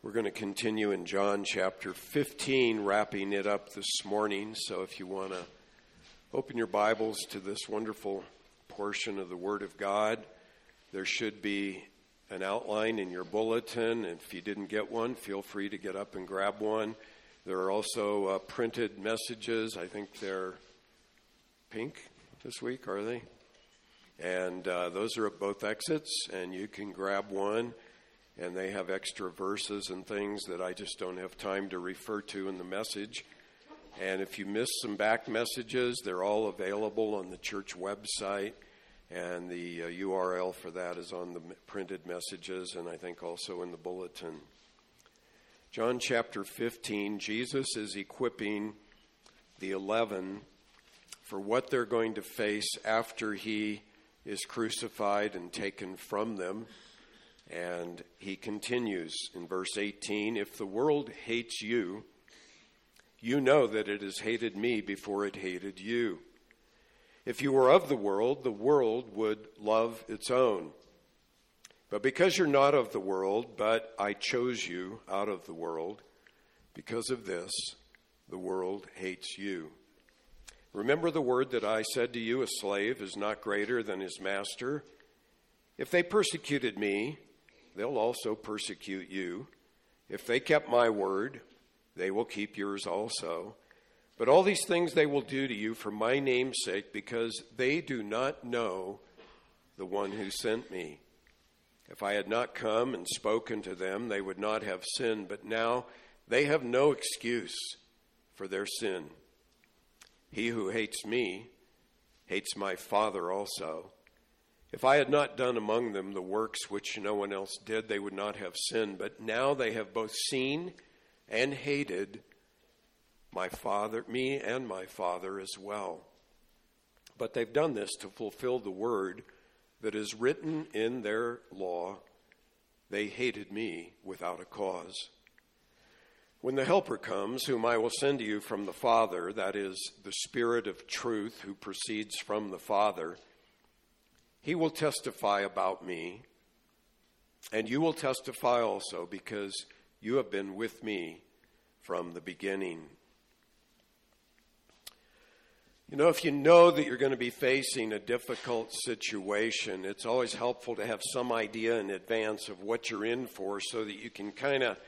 We're going to continue in John chapter 15, wrapping it up this morning. So if you want to open your Bibles to this wonderful portion of the Word of God, there should be an outline in your bulletin. If you didn't get one, feel free to get up and grab one. There are also uh, printed messages. I think they're pink this week, are they? And uh, those are at both exits, and you can grab one and they have extra verses and things that I just don't have time to refer to in the message. And if you miss some back messages, they're all available on the church website, and the uh, URL for that is on the printed messages and I think also in the bulletin. John chapter 15, Jesus is equipping the 11 for what they're going to face after he is crucified and taken from them. And he continues in verse 18 If the world hates you, you know that it has hated me before it hated you. If you were of the world, the world would love its own. But because you're not of the world, but I chose you out of the world, because of this, the world hates you. Remember the word that I said to you a slave is not greater than his master? If they persecuted me, they'll also persecute you. If they kept my word, they will keep yours also. But all these things they will do to you for my name's sake, because they do not know the one who sent me. If I had not come and spoken to them, they would not have sinned, but now they have no excuse for their sin. He who hates me hates my Father also. If I had not done among them the works which no one else did, they would not have sinned. But now they have both seen and hated my Father, me and my Father as well. But they've done this to fulfill the word that is written in their law. They hated me without a cause. When the Helper comes, whom I will send to you from the Father, that is, the Spirit of truth who proceeds from the Father, he will testify about me, and you will testify also because you have been with me from the beginning. You know, if you know that you're going to be facing a difficult situation, it's always helpful to have some idea in advance of what you're in for so that you can kind of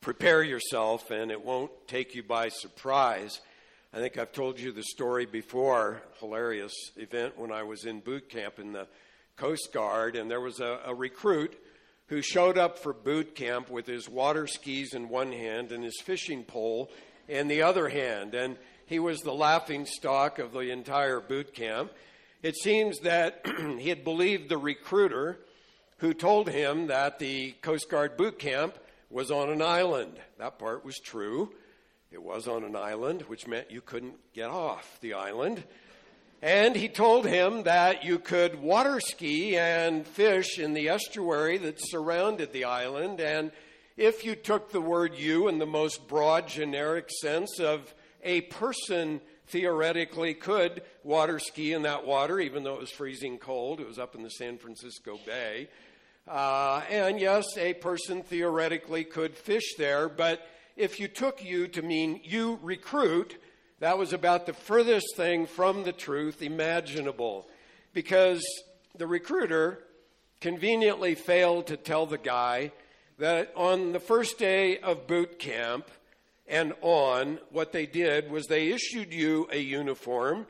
prepare yourself and it won't take you by surprise. I think I've told you the story before, hilarious event when I was in boot camp in the Coast Guard, and there was a, a recruit who showed up for boot camp with his water skis in one hand and his fishing pole in the other hand. And he was the laughing stock of the entire boot camp. It seems that he had believed the recruiter who told him that the Coast Guard boot camp was on an island. That part was true. It was on an island, which meant you couldn't get off the island. And he told him that you could water ski and fish in the estuary that surrounded the island. And if you took the word you in the most broad, generic sense of a person theoretically could water ski in that water, even though it was freezing cold, it was up in the San Francisco Bay. Uh, and yes, a person theoretically could fish there, but if you took you to mean you recruit, that was about the furthest thing from the truth imaginable. Because the recruiter conveniently failed to tell the guy that on the first day of boot camp and on, what they did was they issued you a uniform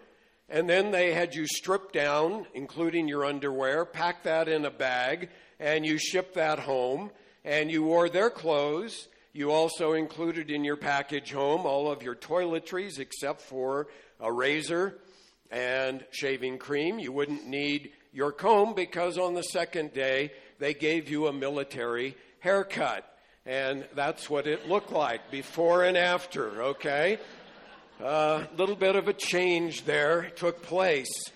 and then they had you stripped down, including your underwear, pack that in a bag, and you shipped that home, and you wore their clothes, you also included in your package home all of your toiletries except for a razor and shaving cream. You wouldn't need your comb because on the second day they gave you a military haircut. And that's what it looked like before and after, okay? A uh, little bit of a change there took place.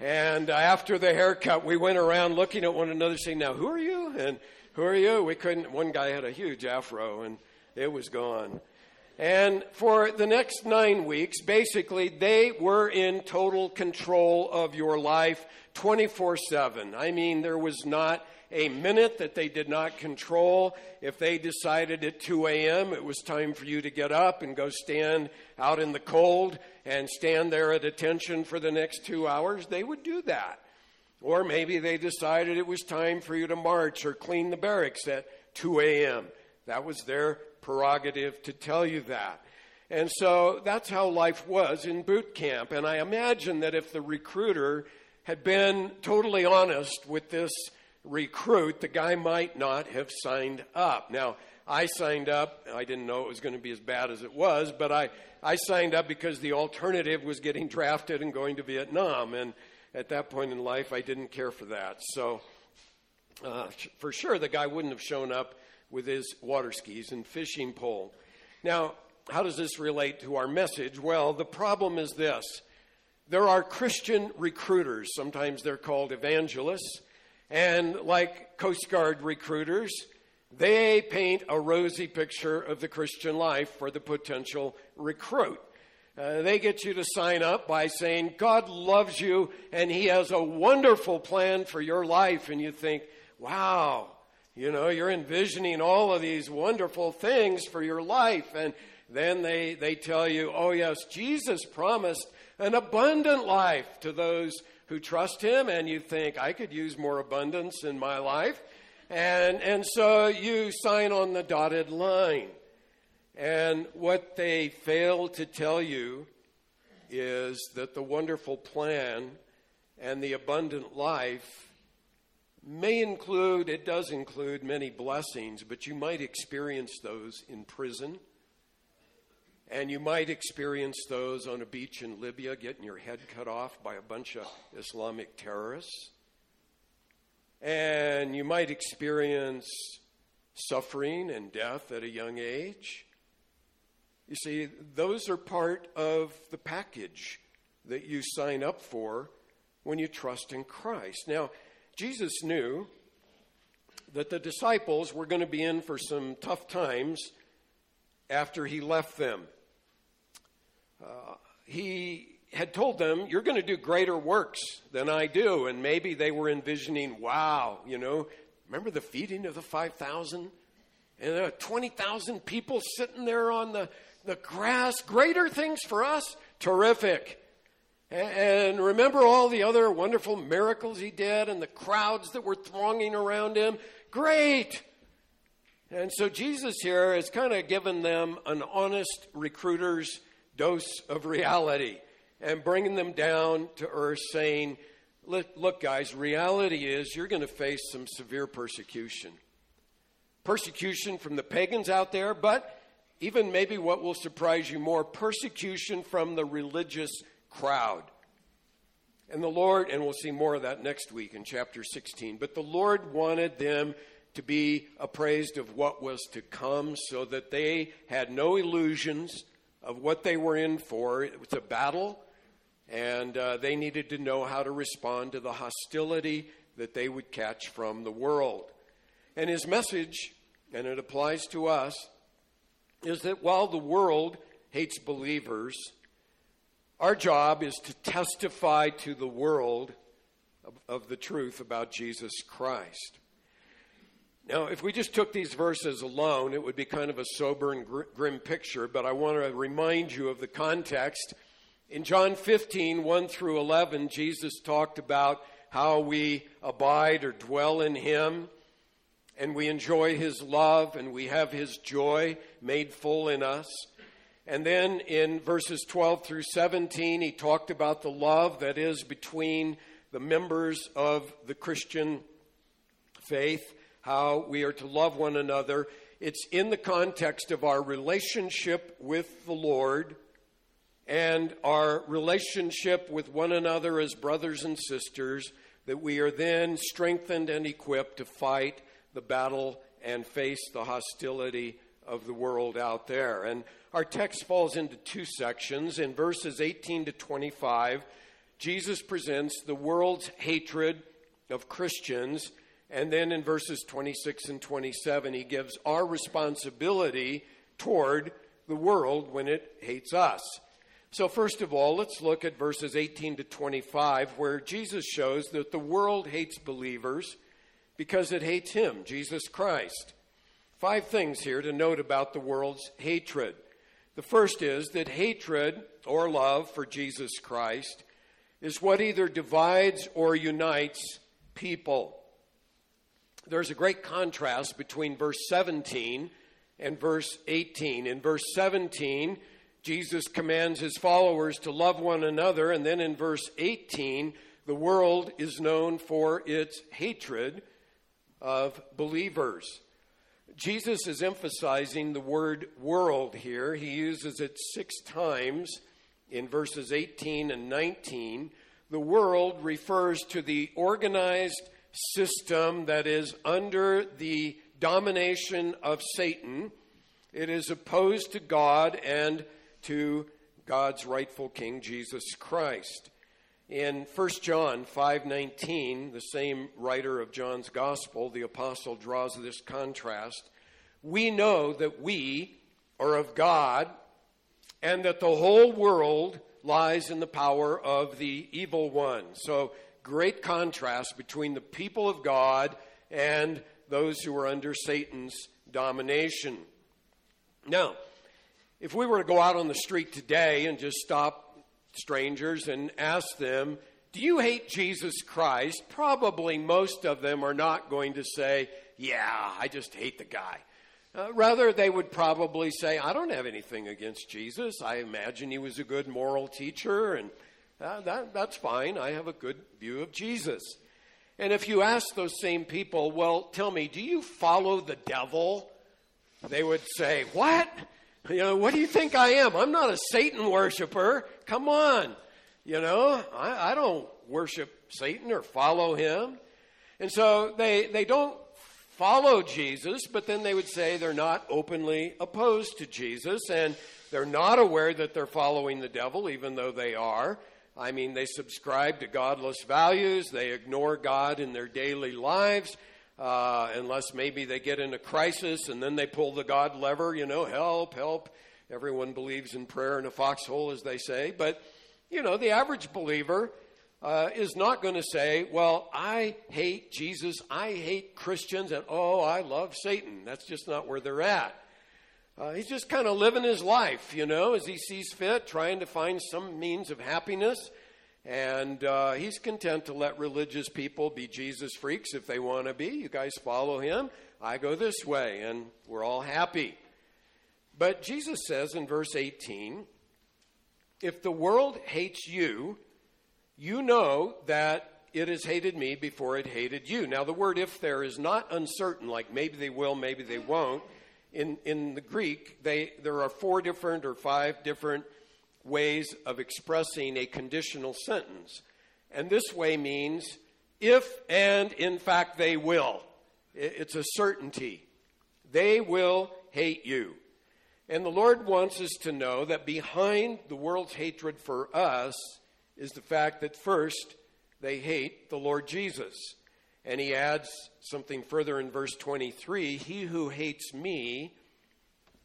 And after the haircut, we went around looking at one another saying, Now, who are you? And who are you? We couldn't, one guy had a huge afro and it was gone. And for the next nine weeks, basically, they were in total control of your life 24 7. I mean, there was not a minute that they did not control. If they decided at 2 a.m. it was time for you to get up and go stand out in the cold and stand there at attention for the next two hours, they would do that. Or maybe they decided it was time for you to march or clean the barracks at 2 a.m. That was their prerogative to tell you that. And so that's how life was in boot camp. And I imagine that if the recruiter had been totally honest with this recruit, the guy might not have signed up. Now, I signed up. I didn't know it was going to be as bad as it was, but I, I signed up because the alternative was getting drafted and going to Vietnam. And at that point in life, I didn't care for that. So, uh, for sure, the guy wouldn't have shown up with his water skis and fishing pole. Now, how does this relate to our message? Well, the problem is this there are Christian recruiters, sometimes they're called evangelists, and like Coast Guard recruiters, they paint a rosy picture of the Christian life for the potential recruit. Uh, they get you to sign up by saying, God loves you and He has a wonderful plan for your life. And you think, wow, you know, you're envisioning all of these wonderful things for your life. And then they, they tell you, oh, yes, Jesus promised an abundant life to those who trust Him. And you think, I could use more abundance in my life. And, and so you sign on the dotted line. And what they fail to tell you is that the wonderful plan and the abundant life may include, it does include many blessings, but you might experience those in prison. And you might experience those on a beach in Libya, getting your head cut off by a bunch of Islamic terrorists. And you might experience suffering and death at a young age. You see, those are part of the package that you sign up for when you trust in Christ. Now, Jesus knew that the disciples were going to be in for some tough times after he left them. Uh, he had told them, You're going to do greater works than I do. And maybe they were envisioning, wow, you know, remember the feeding of the 5,000? And there 20,000 people sitting there on the, the grass. Greater things for us? Terrific. And remember all the other wonderful miracles he did and the crowds that were thronging around him? Great. And so Jesus here has kind of given them an honest recruiter's dose of reality and bringing them down to earth, saying, Look, guys, reality is you're going to face some severe persecution. Persecution from the pagans out there, but even maybe what will surprise you more persecution from the religious crowd. And the Lord, and we'll see more of that next week in chapter 16, but the Lord wanted them to be appraised of what was to come so that they had no illusions of what they were in for. It was a battle, and uh, they needed to know how to respond to the hostility that they would catch from the world. And his message, and it applies to us, is that while the world hates believers, our job is to testify to the world of, of the truth about Jesus Christ. Now, if we just took these verses alone, it would be kind of a sober and gr- grim picture, but I want to remind you of the context. In John 15, 1 through 11, Jesus talked about how we abide or dwell in Him, and we enjoy His love, and we have His joy made full in us. And then in verses 12 through 17, he talked about the love that is between the members of the Christian faith how we are to love one another. It's in the context of our relationship with the Lord and our relationship with one another as brothers and sisters that we are then strengthened and equipped to fight the battle and face the hostility of the world out there. And our text falls into two sections. In verses 18 to 25, Jesus presents the world's hatred of Christians and then in verses 26 and 27, he gives our responsibility toward the world when it hates us. So, first of all, let's look at verses 18 to 25, where Jesus shows that the world hates believers because it hates him, Jesus Christ. Five things here to note about the world's hatred. The first is that hatred or love for Jesus Christ is what either divides or unites people. There's a great contrast between verse 17 and verse 18. In verse 17, Jesus commands his followers to love one another, and then in verse 18, the world is known for its hatred of believers. Jesus is emphasizing the word world here. He uses it six times in verses 18 and 19. The world refers to the organized system that is under the domination of Satan. It is opposed to God and to God's rightful king Jesus Christ. In 1 John 5:19, the same writer of John's gospel, the apostle draws this contrast. We know that we are of God and that the whole world lies in the power of the evil one. So, great contrast between the people of God and those who are under Satan's domination. Now, if we were to go out on the street today and just stop strangers and ask them, Do you hate Jesus Christ? Probably most of them are not going to say, Yeah, I just hate the guy. Uh, rather, they would probably say, I don't have anything against Jesus. I imagine he was a good moral teacher, and uh, that, that's fine. I have a good view of Jesus. And if you ask those same people, well, tell me, do you follow the devil? They would say, What? You know, what do you think I am? I'm not a Satan worshiper. Come on. You know, I, I don't worship Satan or follow him. And so they, they don't follow Jesus, but then they would say they're not openly opposed to Jesus and they're not aware that they're following the devil, even though they are. I mean, they subscribe to godless values, they ignore God in their daily lives. Uh, unless maybe they get in a crisis and then they pull the God lever, you know, help, help. Everyone believes in prayer in a foxhole, as they say. But, you know, the average believer uh, is not going to say, well, I hate Jesus, I hate Christians, and oh, I love Satan. That's just not where they're at. Uh, he's just kind of living his life, you know, as he sees fit, trying to find some means of happiness. And uh, he's content to let religious people be Jesus freaks if they want to be. You guys follow him. I go this way, and we're all happy. But Jesus says in verse 18 if the world hates you, you know that it has hated me before it hated you. Now, the word if there is not uncertain, like maybe they will, maybe they won't. In, in the Greek, they, there are four different or five different ways of expressing a conditional sentence. And this way means if and in fact they will. It's a certainty. They will hate you. And the Lord wants us to know that behind the world's hatred for us, is the fact that first, they hate the Lord Jesus. And he adds something further in verse 23 He who hates me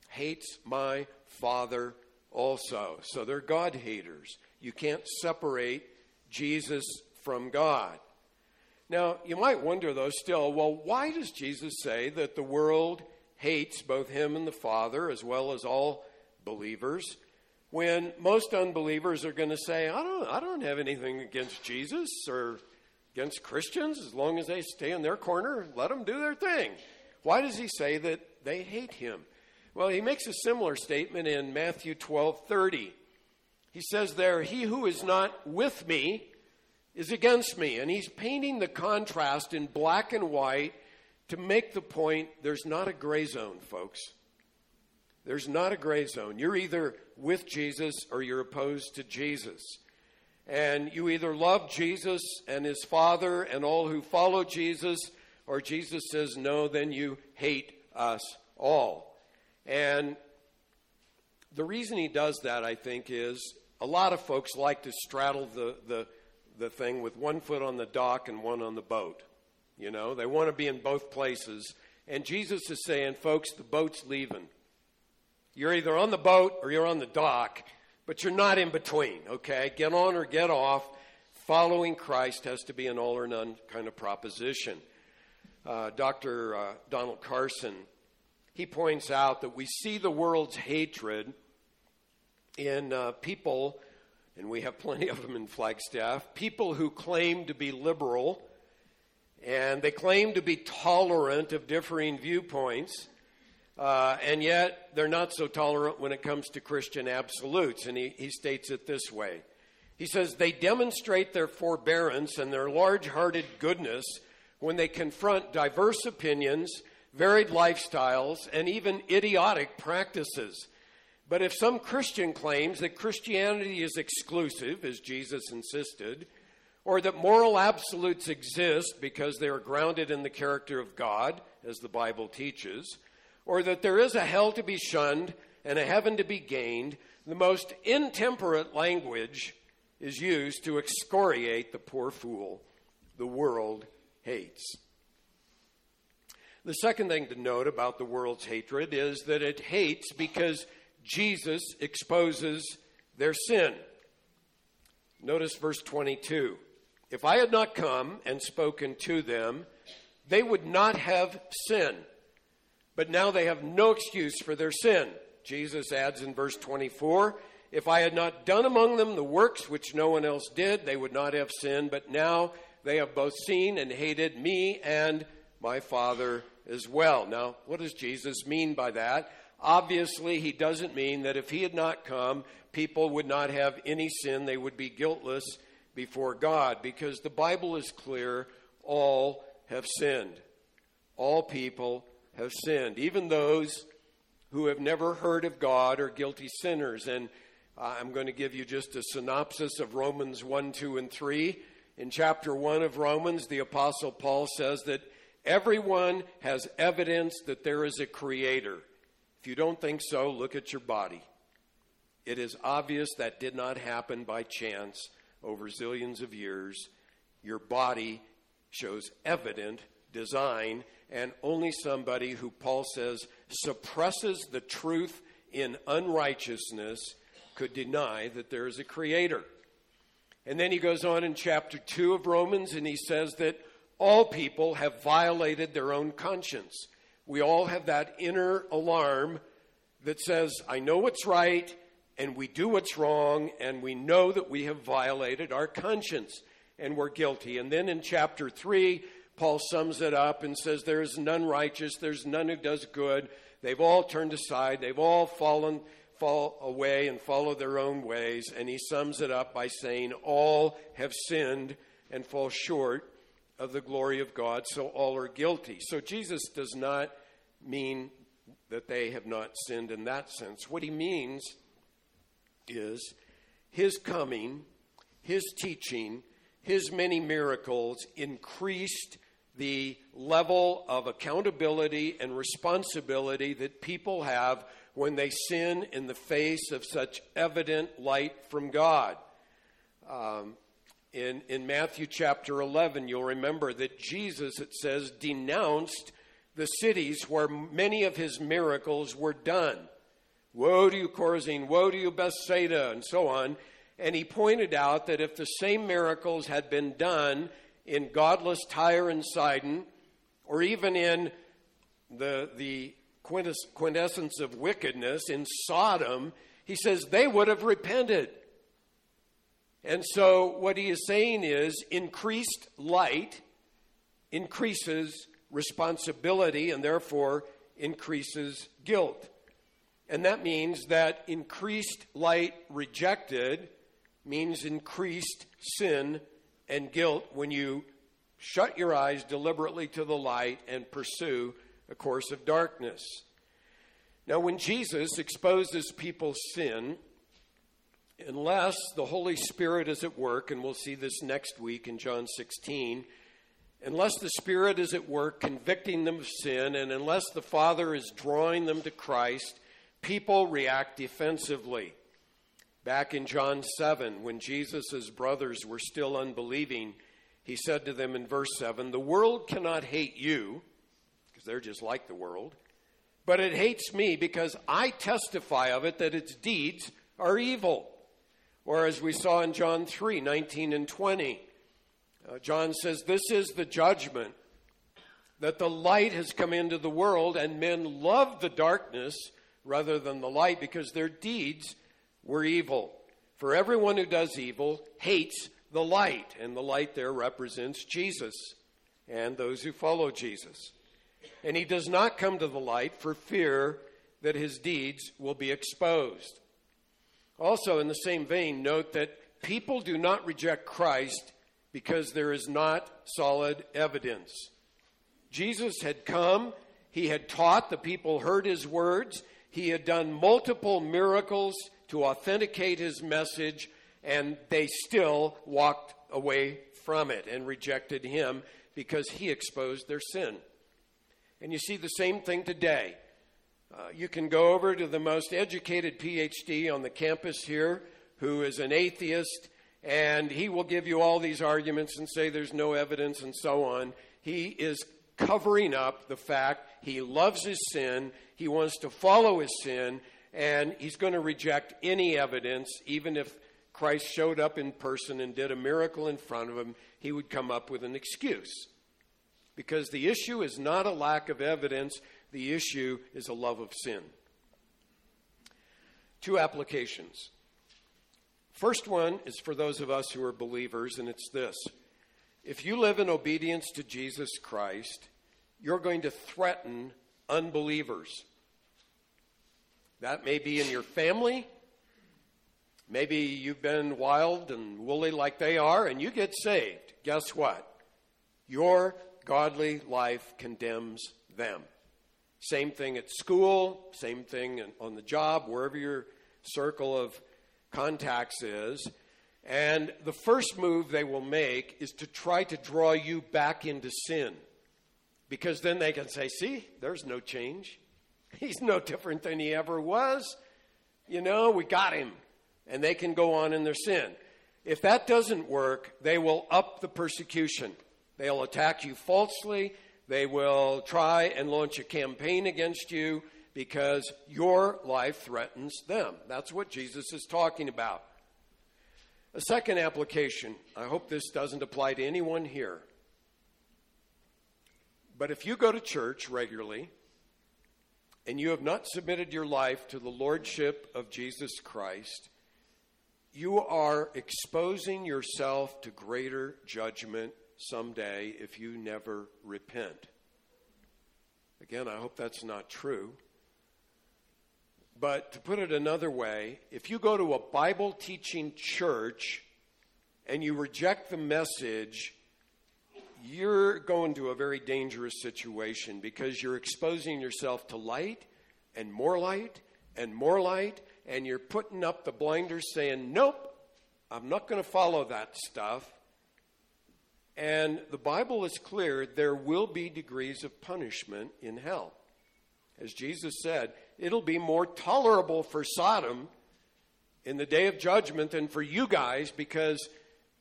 hates my Father also. So they're God haters. You can't separate Jesus from God. Now, you might wonder, though, still, well, why does Jesus say that the world hates both him and the Father as well as all believers? when most unbelievers are going to say, I don't, I don't have anything against Jesus or against Christians as long as they stay in their corner, let them do their thing. Why does he say that they hate him? Well, he makes a similar statement in Matthew 12 30. He says there, He who is not with me is against me. And he's painting the contrast in black and white to make the point there's not a gray zone, folks. There's not a gray zone. You're either with Jesus or you're opposed to Jesus. And you either love Jesus and his Father and all who follow Jesus, or Jesus says no, then you hate us all. And the reason he does that, I think, is a lot of folks like to straddle the, the, the thing with one foot on the dock and one on the boat. You know, they want to be in both places. And Jesus is saying, folks, the boat's leaving. You're either on the boat or you're on the dock, but you're not in between, okay? Get on or get off. Following Christ has to be an all or none kind of proposition. uh, Dr. Uh, Donald Carson, he points out that we see the world's hatred in uh, people, and we have plenty of them in Flagstaff, people who claim to be liberal and they claim to be tolerant of differing viewpoints. Uh, and yet, they're not so tolerant when it comes to Christian absolutes. And he, he states it this way He says, They demonstrate their forbearance and their large hearted goodness when they confront diverse opinions, varied lifestyles, and even idiotic practices. But if some Christian claims that Christianity is exclusive, as Jesus insisted, or that moral absolutes exist because they are grounded in the character of God, as the Bible teaches, or that there is a hell to be shunned and a heaven to be gained, the most intemperate language is used to excoriate the poor fool the world hates. The second thing to note about the world's hatred is that it hates because Jesus exposes their sin. Notice verse 22. If I had not come and spoken to them, they would not have sin but now they have no excuse for their sin. Jesus adds in verse 24, If I had not done among them the works which no one else did, they would not have sinned, but now they have both seen and hated me and my Father as well. Now, what does Jesus mean by that? Obviously, he doesn't mean that if he had not come, people would not have any sin, they would be guiltless before God, because the Bible is clear all have sinned. All people have sinned, even those who have never heard of God are guilty sinners. And I'm going to give you just a synopsis of Romans 1, 2, and 3. In chapter 1 of Romans, the Apostle Paul says that everyone has evidence that there is a creator. If you don't think so, look at your body. It is obvious that did not happen by chance over zillions of years. Your body shows evident design and only somebody who Paul says suppresses the truth in unrighteousness could deny that there is a creator. And then he goes on in chapter 2 of Romans and he says that all people have violated their own conscience. We all have that inner alarm that says, I know what's right and we do what's wrong and we know that we have violated our conscience and we're guilty. And then in chapter 3, Paul sums it up and says, There is none righteous, there's none who does good. They've all turned aside, they've all fallen fall away and follow their own ways. And he sums it up by saying, All have sinned and fall short of the glory of God, so all are guilty. So Jesus does not mean that they have not sinned in that sense. What he means is his coming, his teaching, his many miracles increased the level of accountability and responsibility that people have when they sin in the face of such evident light from God. Um, in, in Matthew chapter 11, you'll remember that Jesus, it says, denounced the cities where many of his miracles were done. Woe to you, Chorazin! Woe to you, Bethsaida! And so on. And he pointed out that if the same miracles had been done in godless Tyre and Sidon, or even in the, the quintessence of wickedness in Sodom, he says they would have repented. And so, what he is saying is increased light increases responsibility and therefore increases guilt. And that means that increased light rejected means increased sin and guilt when you shut your eyes deliberately to the light and pursue a course of darkness. Now, when Jesus exposes people's sin, unless the Holy Spirit is at work, and we'll see this next week in John 16, unless the Spirit is at work convicting them of sin, and unless the Father is drawing them to Christ, people react defensively. Back in John 7, when Jesus' brothers were still unbelieving, he said to them in verse 7 The world cannot hate you, because they're just like the world, but it hates me because I testify of it that its deeds are evil. Or as we saw in John 3 19 and 20, uh, John says, This is the judgment. that the light has come into the world, and men love the darkness rather than the light because their deeds were evil. For everyone who does evil hates the light, and the light there represents Jesus and those who follow Jesus. And he does not come to the light for fear that his deeds will be exposed. Also, in the same vein, note that people do not reject Christ because there is not solid evidence. Jesus had come, he had taught, the people heard his words, he had done multiple miracles to authenticate his message, and they still walked away from it and rejected him because he exposed their sin. And you see the same thing today. Uh, you can go over to the most educated PhD on the campus here who is an atheist, and he will give you all these arguments and say there's no evidence and so on. He is covering up the fact he loves his sin, he wants to follow his sin, and he's going to reject any evidence, even if Christ showed up in person and did a miracle in front of him, he would come up with an excuse. Because the issue is not a lack of evidence, the issue is a love of sin. Two applications. First one is for those of us who are believers, and it's this if you live in obedience to Jesus Christ, you're going to threaten unbelievers. That may be in your family. Maybe you've been wild and woolly like they are, and you get saved. Guess what? Your godly life condemns them. Same thing at school, same thing on the job, wherever your circle of contacts is. And the first move they will make is to try to draw you back into sin. Because then they can say, see, there's no change. He's no different than he ever was. You know, we got him. And they can go on in their sin. If that doesn't work, they will up the persecution. They'll attack you falsely. They will try and launch a campaign against you because your life threatens them. That's what Jesus is talking about. A second application I hope this doesn't apply to anyone here. But if you go to church regularly and you have not submitted your life to the Lordship of Jesus Christ, you are exposing yourself to greater judgment someday if you never repent. Again, I hope that's not true. But to put it another way, if you go to a Bible teaching church and you reject the message, you're going to a very dangerous situation because you're exposing yourself to light and more light and more light, and you're putting up the blinders saying, Nope, I'm not going to follow that stuff. And the Bible is clear there will be degrees of punishment in hell. As Jesus said, it'll be more tolerable for Sodom in the day of judgment than for you guys because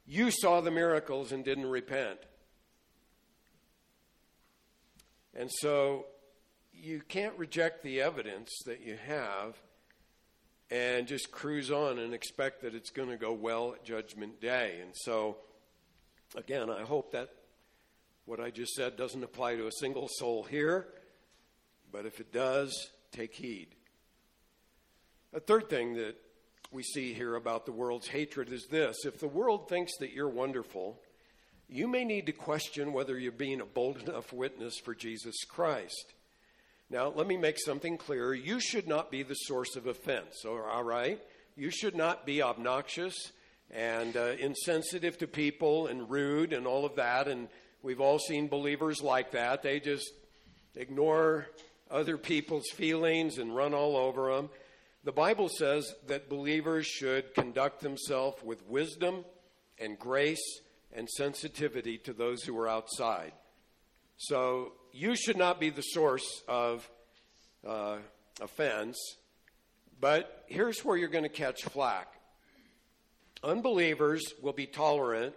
you saw the miracles and didn't repent. And so you can't reject the evidence that you have and just cruise on and expect that it's going to go well at Judgment Day. And so, again, I hope that what I just said doesn't apply to a single soul here, but if it does, take heed. A third thing that we see here about the world's hatred is this if the world thinks that you're wonderful, you may need to question whether you're being a bold enough witness for Jesus Christ. Now, let me make something clear. You should not be the source of offense, all right? You should not be obnoxious and uh, insensitive to people and rude and all of that. And we've all seen believers like that. They just ignore other people's feelings and run all over them. The Bible says that believers should conduct themselves with wisdom and grace and sensitivity to those who are outside. So you should not be the source of uh, offense, but here's where you're going to catch flack. Unbelievers will be tolerant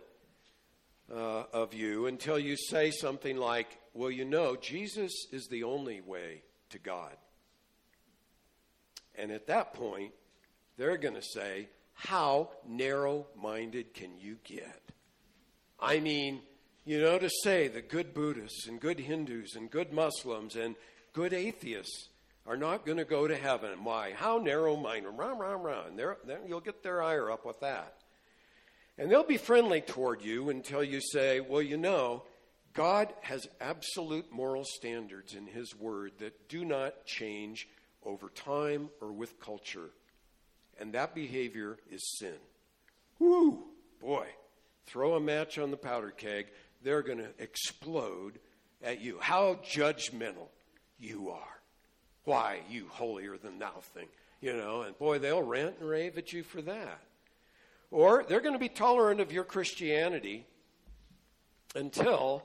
uh, of you until you say something like, Well, you know, Jesus is the only way to God. And at that point, they're going to say, How narrow minded can you get? I mean, you know, to say that good Buddhists and good Hindus and good Muslims and good atheists are not going to go to heaven. Why? How narrow minded. Rah, rah, rah. And then you'll get their ire up with that. And they'll be friendly toward you until you say, well, you know, God has absolute moral standards in His Word that do not change over time or with culture. And that behavior is sin. Woo! Boy, throw a match on the powder keg, they're going to explode at you. How judgmental you are. Why, you holier than thou thing. You know, and boy, they'll rant and rave at you for that. Or they're going to be tolerant of your Christianity until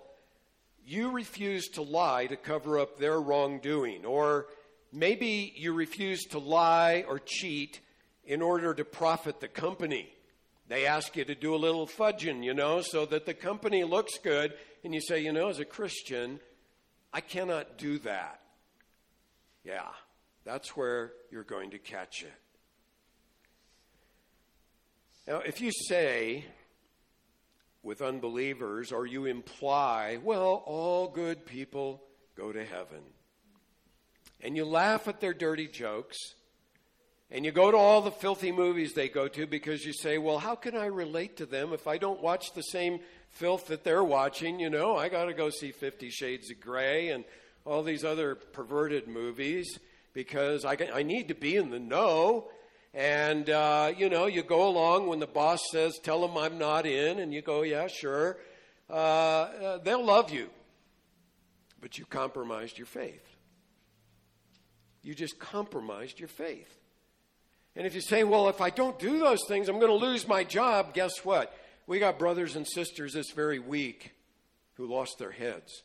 you refuse to lie to cover up their wrongdoing. Or maybe you refuse to lie or cheat in order to profit the company. They ask you to do a little fudging, you know, so that the company looks good. And you say, you know, as a Christian, I cannot do that. Yeah, that's where you're going to catch it. Now, if you say with unbelievers, or you imply, well, all good people go to heaven, and you laugh at their dirty jokes, and you go to all the filthy movies they go to because you say, well, how can I relate to them if I don't watch the same filth that they're watching? You know, I got to go see Fifty Shades of Grey and all these other perverted movies because I, I need to be in the know. And, uh, you know, you go along when the boss says, tell them I'm not in, and you go, yeah, sure. Uh, uh, they'll love you. But you compromised your faith. You just compromised your faith. And if you say, well, if I don't do those things, I'm going to lose my job, guess what? We got brothers and sisters this very week who lost their heads.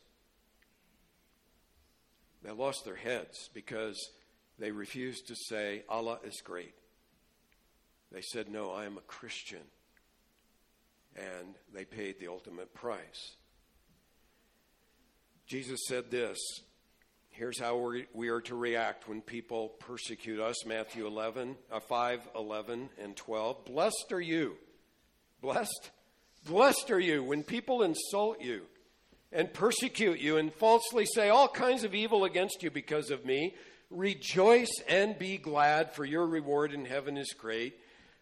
They lost their heads because they refused to say, Allah is great. They said, No, I am a Christian. And they paid the ultimate price. Jesus said this Here's how we are to react when people persecute us Matthew 11, uh, 5, 11, and 12. Blessed are you. Blessed? Blessed are you when people insult you and persecute you and falsely say all kinds of evil against you because of me. Rejoice and be glad, for your reward in heaven is great.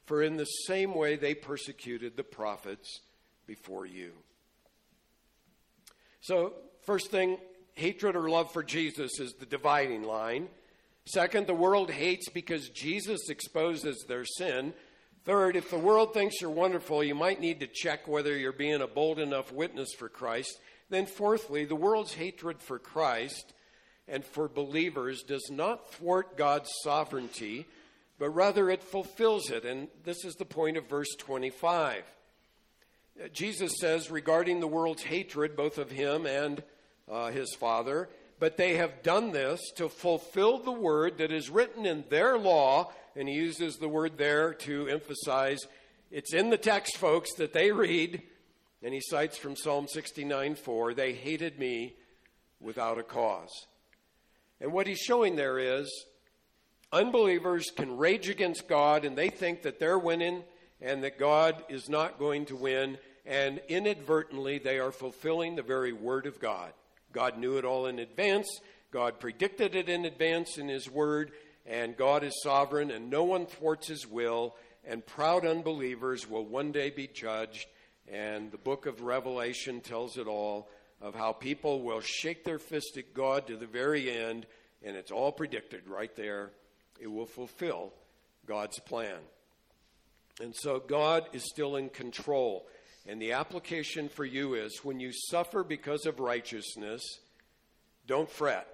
For in the same way they persecuted the prophets before you. So, first thing hatred or love for Jesus is the dividing line. Second, the world hates because Jesus exposes their sin. Third, if the world thinks you're wonderful, you might need to check whether you're being a bold enough witness for Christ. Then, fourthly, the world's hatred for Christ and for believers does not thwart God's sovereignty, but rather it fulfills it. And this is the point of verse 25. Jesus says regarding the world's hatred, both of him and uh, his father, but they have done this to fulfill the word that is written in their law. And he uses the word there to emphasize it's in the text, folks, that they read. And he cites from Psalm 69 4, they hated me without a cause. And what he's showing there is unbelievers can rage against God and they think that they're winning and that God is not going to win. And inadvertently, they are fulfilling the very word of God. God knew it all in advance. God predicted it in advance in His Word, and God is sovereign, and no one thwarts His will, and proud unbelievers will one day be judged. And the book of Revelation tells it all of how people will shake their fist at God to the very end, and it's all predicted right there. It will fulfill God's plan. And so God is still in control. And the application for you is when you suffer because of righteousness, don't fret.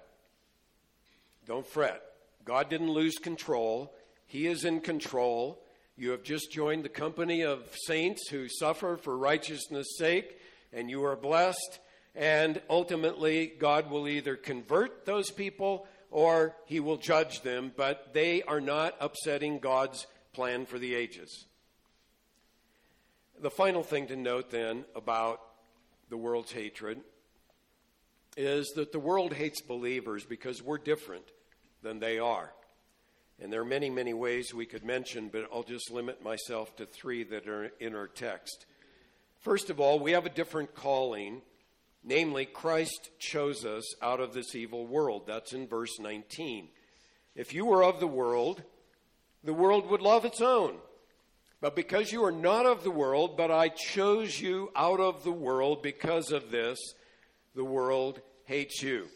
Don't fret. God didn't lose control, He is in control. You have just joined the company of saints who suffer for righteousness' sake, and you are blessed. And ultimately, God will either convert those people or He will judge them, but they are not upsetting God's plan for the ages. The final thing to note then about the world's hatred is that the world hates believers because we're different than they are. And there are many, many ways we could mention, but I'll just limit myself to three that are in our text. First of all, we have a different calling. Namely, Christ chose us out of this evil world. That's in verse 19. If you were of the world, the world would love its own. But because you are not of the world, but I chose you out of the world, because of this, the world hates you.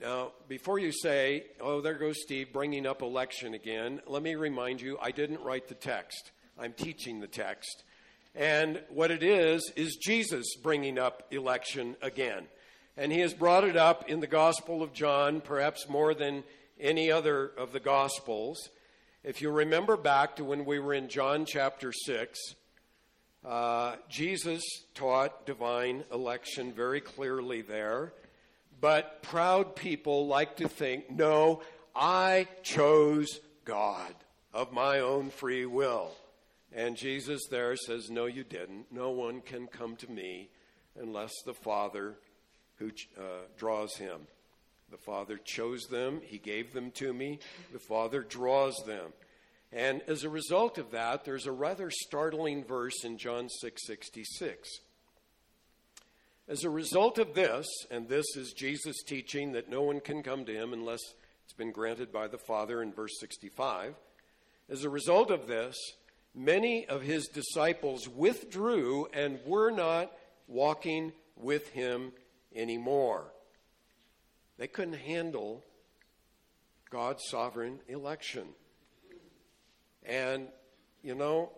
Now, before you say, oh, there goes Steve bringing up election again, let me remind you I didn't write the text. I'm teaching the text. And what it is, is Jesus bringing up election again. And he has brought it up in the Gospel of John, perhaps more than any other of the Gospels. If you remember back to when we were in John chapter 6, uh, Jesus taught divine election very clearly there. But proud people like to think, no, I chose God of my own free will. And Jesus there says, no, you didn't. No one can come to me unless the Father who uh, draws him. The Father chose them, He gave them to me. The Father draws them. And as a result of that, there's a rather startling verse in John 6 66. As a result of this, and this is Jesus' teaching that no one can come to him unless it's been granted by the Father in verse 65, as a result of this, many of his disciples withdrew and were not walking with him anymore. They couldn't handle God's sovereign election. And, you know,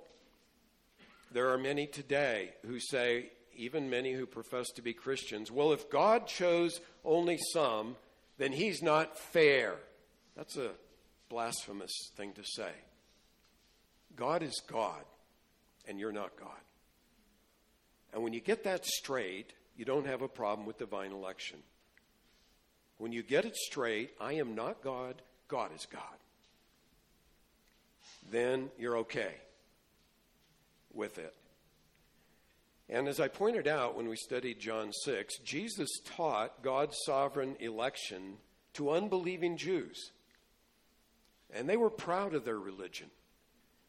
there are many today who say, even many who profess to be Christians, well, if God chose only some, then he's not fair. That's a blasphemous thing to say. God is God, and you're not God. And when you get that straight, you don't have a problem with divine election. When you get it straight, I am not God, God is God. Then you're okay with it. And as I pointed out when we studied John 6, Jesus taught God's sovereign election to unbelieving Jews. And they were proud of their religion.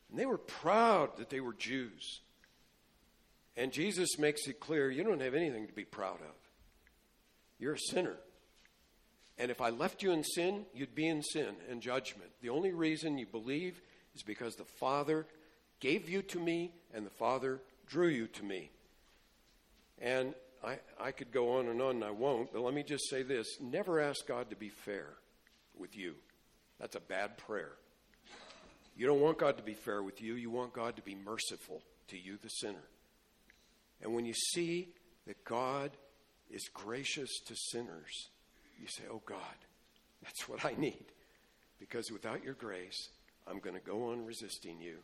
And they were proud that they were Jews. And Jesus makes it clear you don't have anything to be proud of. You're a sinner. And if I left you in sin, you'd be in sin and judgment. The only reason you believe is because the Father gave you to me and the Father drew you to me. And I, I could go on and on, and I won't, but let me just say this never ask God to be fair with you. That's a bad prayer. You don't want God to be fair with you, you want God to be merciful to you, the sinner. And when you see that God is gracious to sinners, you say, Oh God, that's what I need. Because without your grace, I'm going to go on resisting you.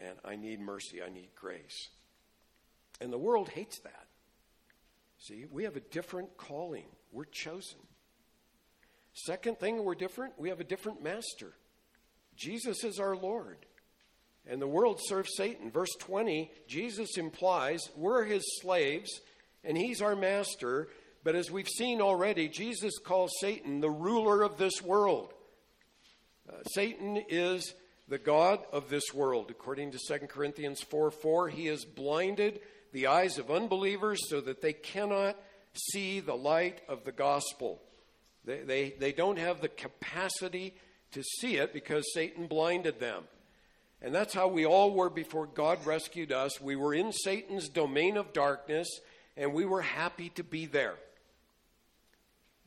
And I need mercy, I need grace. And the world hates that. See, we have a different calling, we're chosen. Second thing, we're different, we have a different master. Jesus is our Lord. And the world serves Satan. Verse 20, Jesus implies we're his slaves and he's our master. But as we've seen already, Jesus calls Satan the ruler of this world. Uh, Satan is the God of this world. According to 2 Corinthians 4 4, he has blinded the eyes of unbelievers so that they cannot see the light of the gospel. They, they, they don't have the capacity to see it because Satan blinded them. And that's how we all were before God rescued us. We were in Satan's domain of darkness, and we were happy to be there.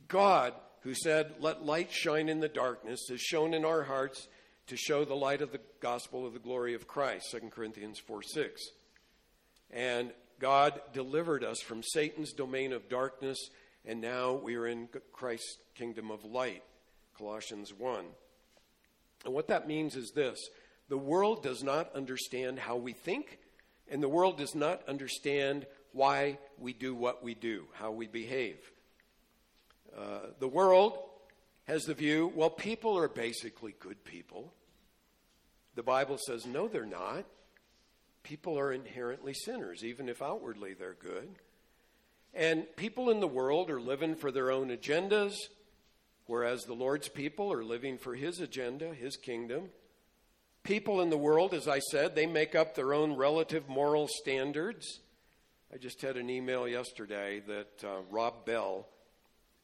God, who said, Let light shine in the darkness, has shone in our hearts to show the light of the gospel of the glory of Christ, 2 Corinthians 4 6. And God delivered us from Satan's domain of darkness, and now we are in Christ's kingdom of light, Colossians 1. And what that means is this the world does not understand how we think, and the world does not understand why we do what we do, how we behave. Uh, the world has the view well, people are basically good people. The Bible says, no, they're not. People are inherently sinners, even if outwardly they're good. And people in the world are living for their own agendas, whereas the Lord's people are living for His agenda, His kingdom. people in the world, as I said, they make up their own relative moral standards. I just had an email yesterday that uh, Rob Bell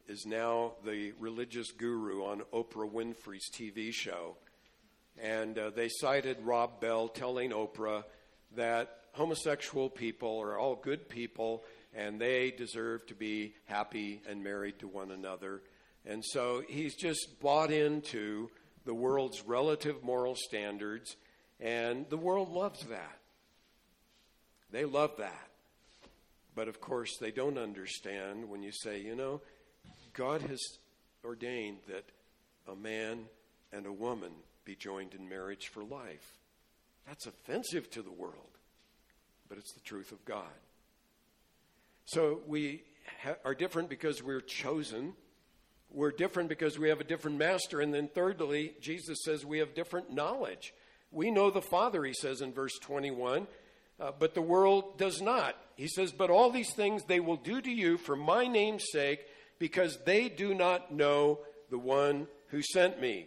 is now the religious guru on Oprah Winfrey's TV show. And uh, they cited Rob Bell telling Oprah that homosexual people are all good people and they deserve to be happy and married to one another. And so he's just bought into the world's relative moral standards, and the world loves that. They love that. But of course, they don't understand when you say, you know, God has ordained that a man and a woman be joined in marriage for life. That's offensive to the world, but it's the truth of God. So we ha- are different because we're chosen. We're different because we have a different master. And then, thirdly, Jesus says we have different knowledge. We know the Father, he says in verse 21, uh, but the world does not. He says, But all these things they will do to you for my name's sake, because they do not know the one who sent me.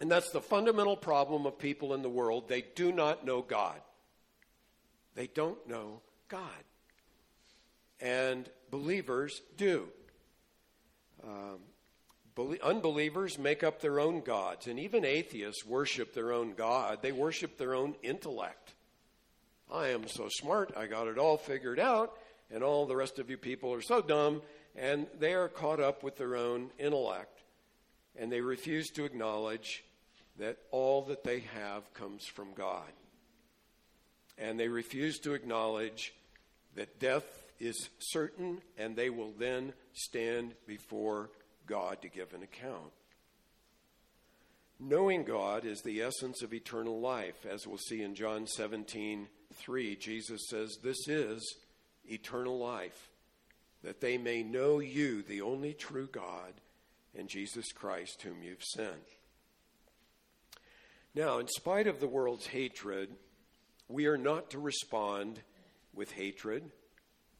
And that's the fundamental problem of people in the world. They do not know God. They don't know God. And believers do. Um, unbelievers make up their own gods, and even atheists worship their own God. They worship their own intellect. I am so smart, I got it all figured out, and all the rest of you people are so dumb, and they are caught up with their own intellect. And they refuse to acknowledge that all that they have comes from God. And they refuse to acknowledge that death is certain and they will then stand before God to give an account. Knowing God is the essence of eternal life. As we'll see in John 17 3, Jesus says, This is eternal life, that they may know you, the only true God, and Jesus Christ, whom you've sent. Now, in spite of the world's hatred, we are not to respond with hatred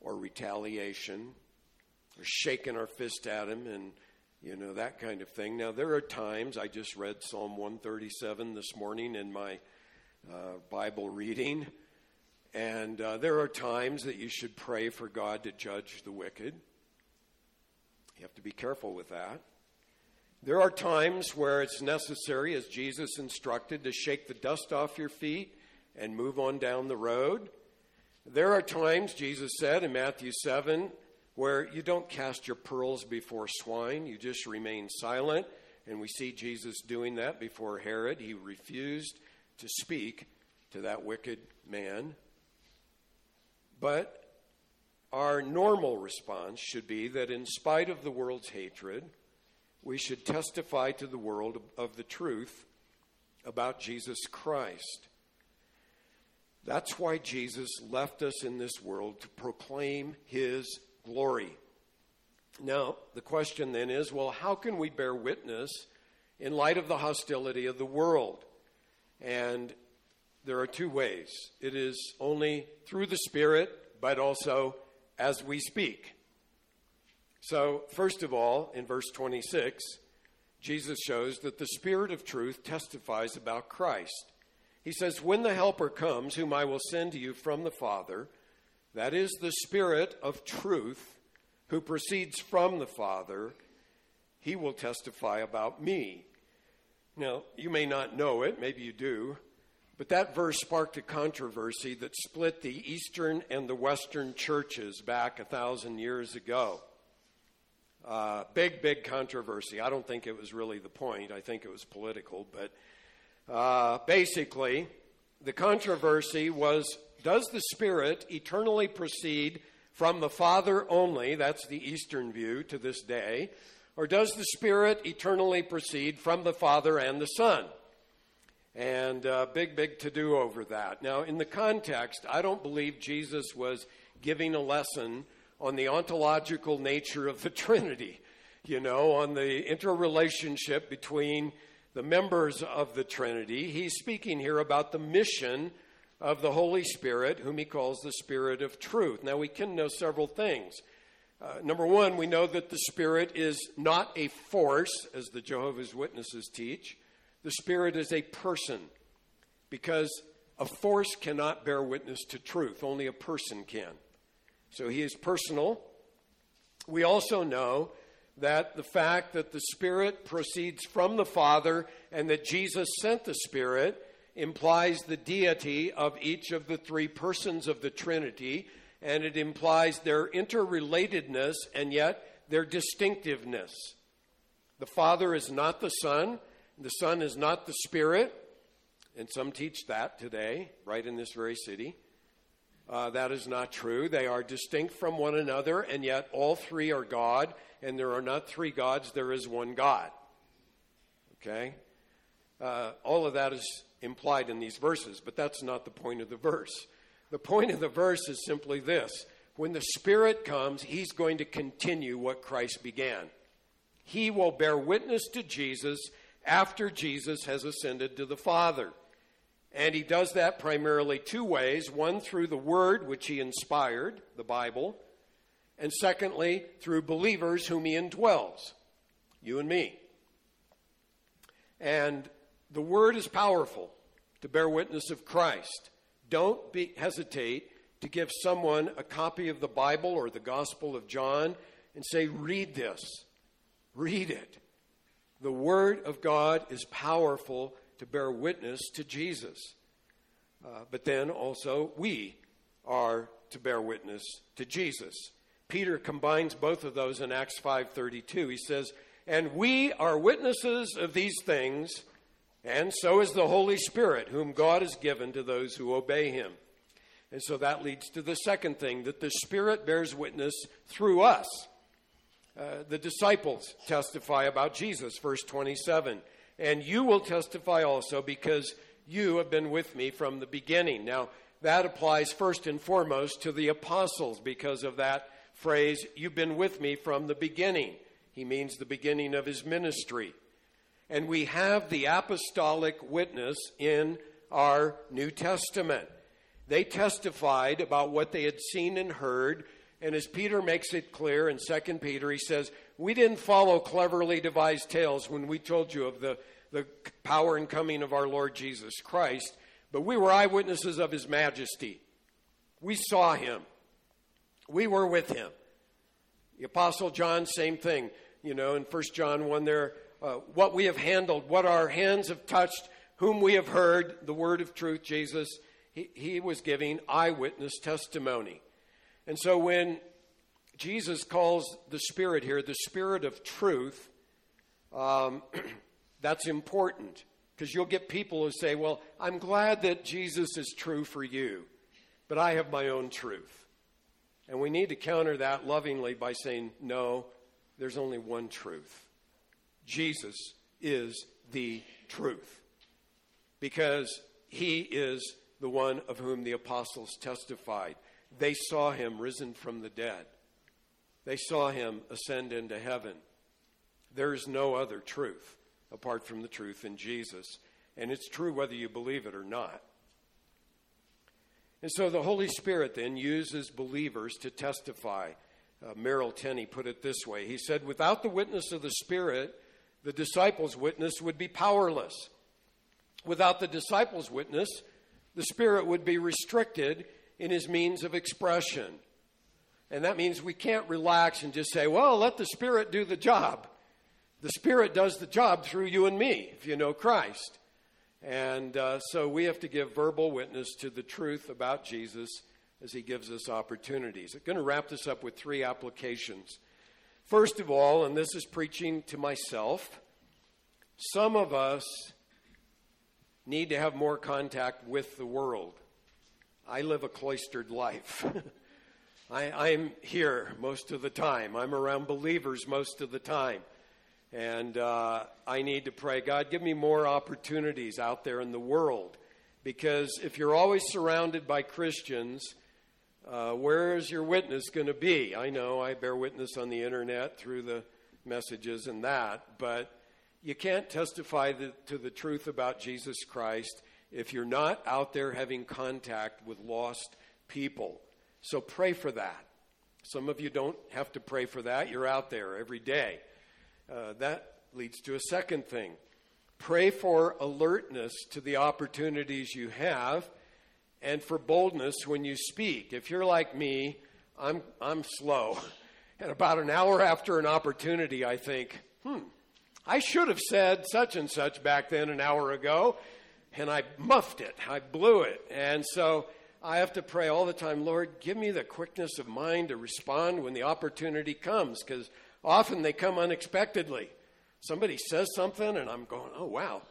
or retaliation or shaking our fist at him and you know that kind of thing. Now there are times I just read Psalm 137 this morning in my uh, Bible reading, and uh, there are times that you should pray for God to judge the wicked. You have to be careful with that. There are times where it's necessary, as Jesus instructed, to shake the dust off your feet and move on down the road. There are times, Jesus said in Matthew 7, where you don't cast your pearls before swine, you just remain silent. And we see Jesus doing that before Herod. He refused to speak to that wicked man. But our normal response should be that in spite of the world's hatred, we should testify to the world of the truth about Jesus Christ. That's why Jesus left us in this world to proclaim his glory. Now, the question then is well, how can we bear witness in light of the hostility of the world? And there are two ways it is only through the Spirit, but also as we speak. So, first of all, in verse 26, Jesus shows that the Spirit of truth testifies about Christ. He says, When the Helper comes, whom I will send to you from the Father, that is the Spirit of truth who proceeds from the Father, he will testify about me. Now, you may not know it, maybe you do, but that verse sparked a controversy that split the Eastern and the Western churches back a thousand years ago. Uh, big, big controversy. I don't think it was really the point. I think it was political. But uh, basically, the controversy was does the Spirit eternally proceed from the Father only? That's the Eastern view to this day. Or does the Spirit eternally proceed from the Father and the Son? And uh, big, big to do over that. Now, in the context, I don't believe Jesus was giving a lesson on the ontological nature of the Trinity, you know, on the interrelationship between the members of the Trinity. He's speaking here about the mission of the Holy Spirit, whom he calls the Spirit of truth. Now, we can know several things. Uh, number one, we know that the Spirit is not a force, as the Jehovah's Witnesses teach. The Spirit is a person. because a force cannot bear witness to truth, only a person can. So he is personal. We also know that the fact that the Spirit proceeds from the Father and that Jesus sent the Spirit implies the deity of each of the three persons of the Trinity, and it implies their interrelatedness and yet their distinctiveness. The Father is not the Son, the Son is not the Spirit, and some teach that today, right in this very city. Uh, that is not true. They are distinct from one another, and yet all three are God, and there are not three gods, there is one God. Okay? Uh, all of that is implied in these verses, but that's not the point of the verse. The point of the verse is simply this when the Spirit comes, He's going to continue what Christ began. He will bear witness to Jesus after Jesus has ascended to the Father. And he does that primarily two ways one through the Word, which he inspired, the Bible, and secondly, through believers whom he indwells, you and me. And the Word is powerful to bear witness of Christ. Don't be, hesitate to give someone a copy of the Bible or the Gospel of John and say, read this, read it. The Word of God is powerful to bear witness to Jesus. Uh, but then also, we are to bear witness to Jesus. Peter combines both of those in Acts 5:32. He says, "And we are witnesses of these things, and so is the Holy Spirit, whom God has given to those who obey him." And so that leads to the second thing that the Spirit bears witness through us. Uh, the disciples testify about Jesus, verse 27. And you will testify also because you have been with me from the beginning. Now, that applies first and foremost to the apostles because of that phrase, you've been with me from the beginning. He means the beginning of his ministry. And we have the apostolic witness in our New Testament. They testified about what they had seen and heard. And as Peter makes it clear in 2 Peter, he says, We didn't follow cleverly devised tales when we told you of the, the power and coming of our Lord Jesus Christ, but we were eyewitnesses of his majesty. We saw him, we were with him. The Apostle John, same thing. You know, in 1 John 1 there, uh, what we have handled, what our hands have touched, whom we have heard, the word of truth, Jesus he, he was giving eyewitness testimony. And so when Jesus calls the Spirit here the Spirit of truth, um, that's important because you'll get people who say, Well, I'm glad that Jesus is true for you, but I have my own truth. And we need to counter that lovingly by saying, No, there's only one truth. Jesus is the truth because he is the one of whom the apostles testified. They saw him risen from the dead, they saw him ascend into heaven. There is no other truth apart from the truth in Jesus. And it's true whether you believe it or not. And so the Holy Spirit then uses believers to testify. Uh, Merrill Tenney put it this way He said, Without the witness of the Spirit, the disciples' witness would be powerless. Without the disciples' witness, the Spirit would be restricted in his means of expression. And that means we can't relax and just say, well, let the Spirit do the job. The Spirit does the job through you and me, if you know Christ. And uh, so we have to give verbal witness to the truth about Jesus as he gives us opportunities. I'm going to wrap this up with three applications. First of all, and this is preaching to myself, some of us need to have more contact with the world. I live a cloistered life. I, am here most of the time. I'm around believers most of the time. And uh, I need to pray, God, give me more opportunities out there in the world. Because if you're always surrounded by Christians, uh, where is your witness going to be? I know I bear witness on the internet through the messages and that, but you can't testify the, to the truth about Jesus Christ if you're not out there having contact with lost people. So pray for that. Some of you don't have to pray for that. You're out there every day. Uh, that leads to a second thing. Pray for alertness to the opportunities you have and for boldness when you speak. If you're like me, I'm, I'm slow. And about an hour after an opportunity, I think, hmm, I should have said such and such back then an hour ago, and I muffed it. I blew it. And so I have to pray all the time, Lord, give me the quickness of mind to respond when the opportunity comes, because often they come unexpectedly. Somebody says something, and I'm going, oh, wow.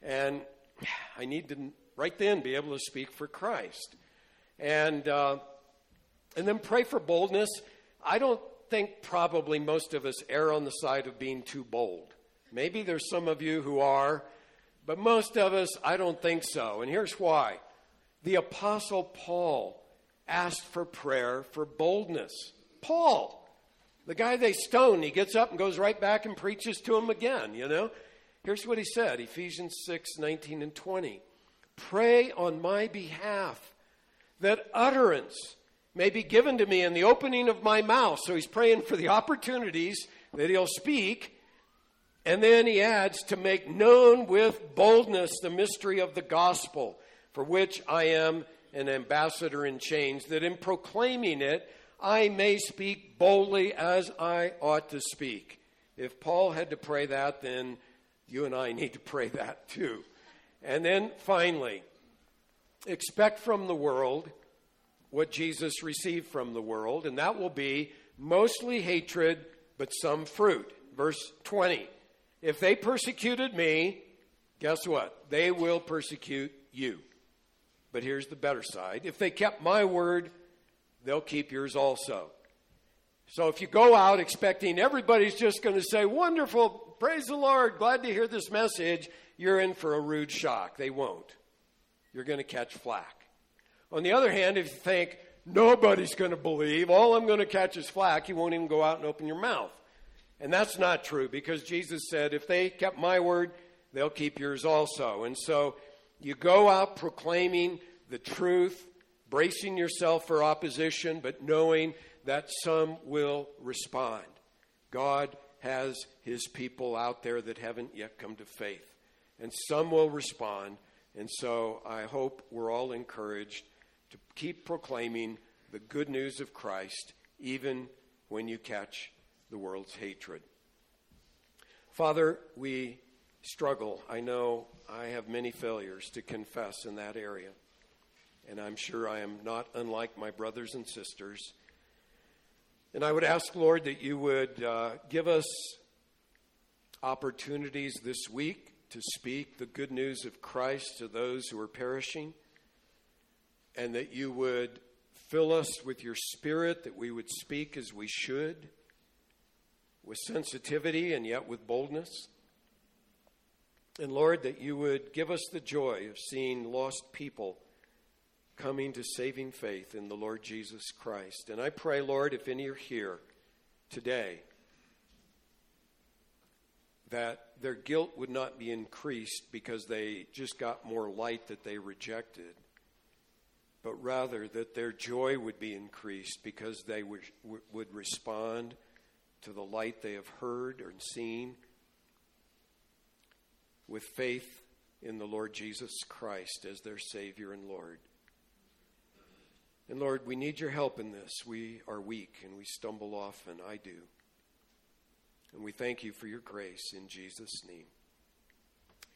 And I need to right then be able to speak for Christ. And, uh, and then pray for boldness. I don't think probably most of us err on the side of being too bold. Maybe there's some of you who are, but most of us, I don't think so. And here's why the Apostle Paul asked for prayer for boldness. Paul, the guy they stoned, he gets up and goes right back and preaches to them again, you know? Here's what he said Ephesians 6 19 and 20. Pray on my behalf that utterance may be given to me in the opening of my mouth. So he's praying for the opportunities that he'll speak. And then he adds, to make known with boldness the mystery of the gospel, for which I am an ambassador in chains, that in proclaiming it, I may speak boldly as I ought to speak. If Paul had to pray that, then you and I need to pray that too. And then finally, expect from the world what Jesus received from the world, and that will be mostly hatred, but some fruit. Verse 20 If they persecuted me, guess what? They will persecute you. But here's the better side if they kept my word, they'll keep yours also. So if you go out expecting everybody's just going to say, Wonderful, praise the Lord, glad to hear this message, you're in for a rude shock. They won't. You're going to catch flack. On the other hand, if you think, nobody's going to believe, all I'm going to catch is flack, you won't even go out and open your mouth. And that's not true because Jesus said, if they kept my word, they'll keep yours also. And so you go out proclaiming the truth, bracing yourself for opposition, but knowing that some will respond. God has his people out there that haven't yet come to faith and some will respond. And so I hope we're all encouraged to keep proclaiming the good news of Christ, even when you catch the world's hatred. Father, we struggle. I know I have many failures to confess in that area. And I'm sure I am not unlike my brothers and sisters. And I would ask, Lord, that you would uh, give us opportunities this week to speak the good news of Christ to those who are perishing, and that you would fill us with your spirit, that we would speak as we should, with sensitivity and yet with boldness. And Lord, that you would give us the joy of seeing lost people coming to saving faith in the Lord Jesus Christ. And I pray, Lord, if any are here today, that their guilt would not be increased because they just got more light that they rejected, but rather that their joy would be increased because they would, respond to the light they have heard or seen with faith in the Lord Jesus Christ as their Savior and Lord. And Lord, we need your help in this. We are weak and we stumble often. I do. And we thank you for your grace in Jesus' name.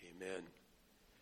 Amen.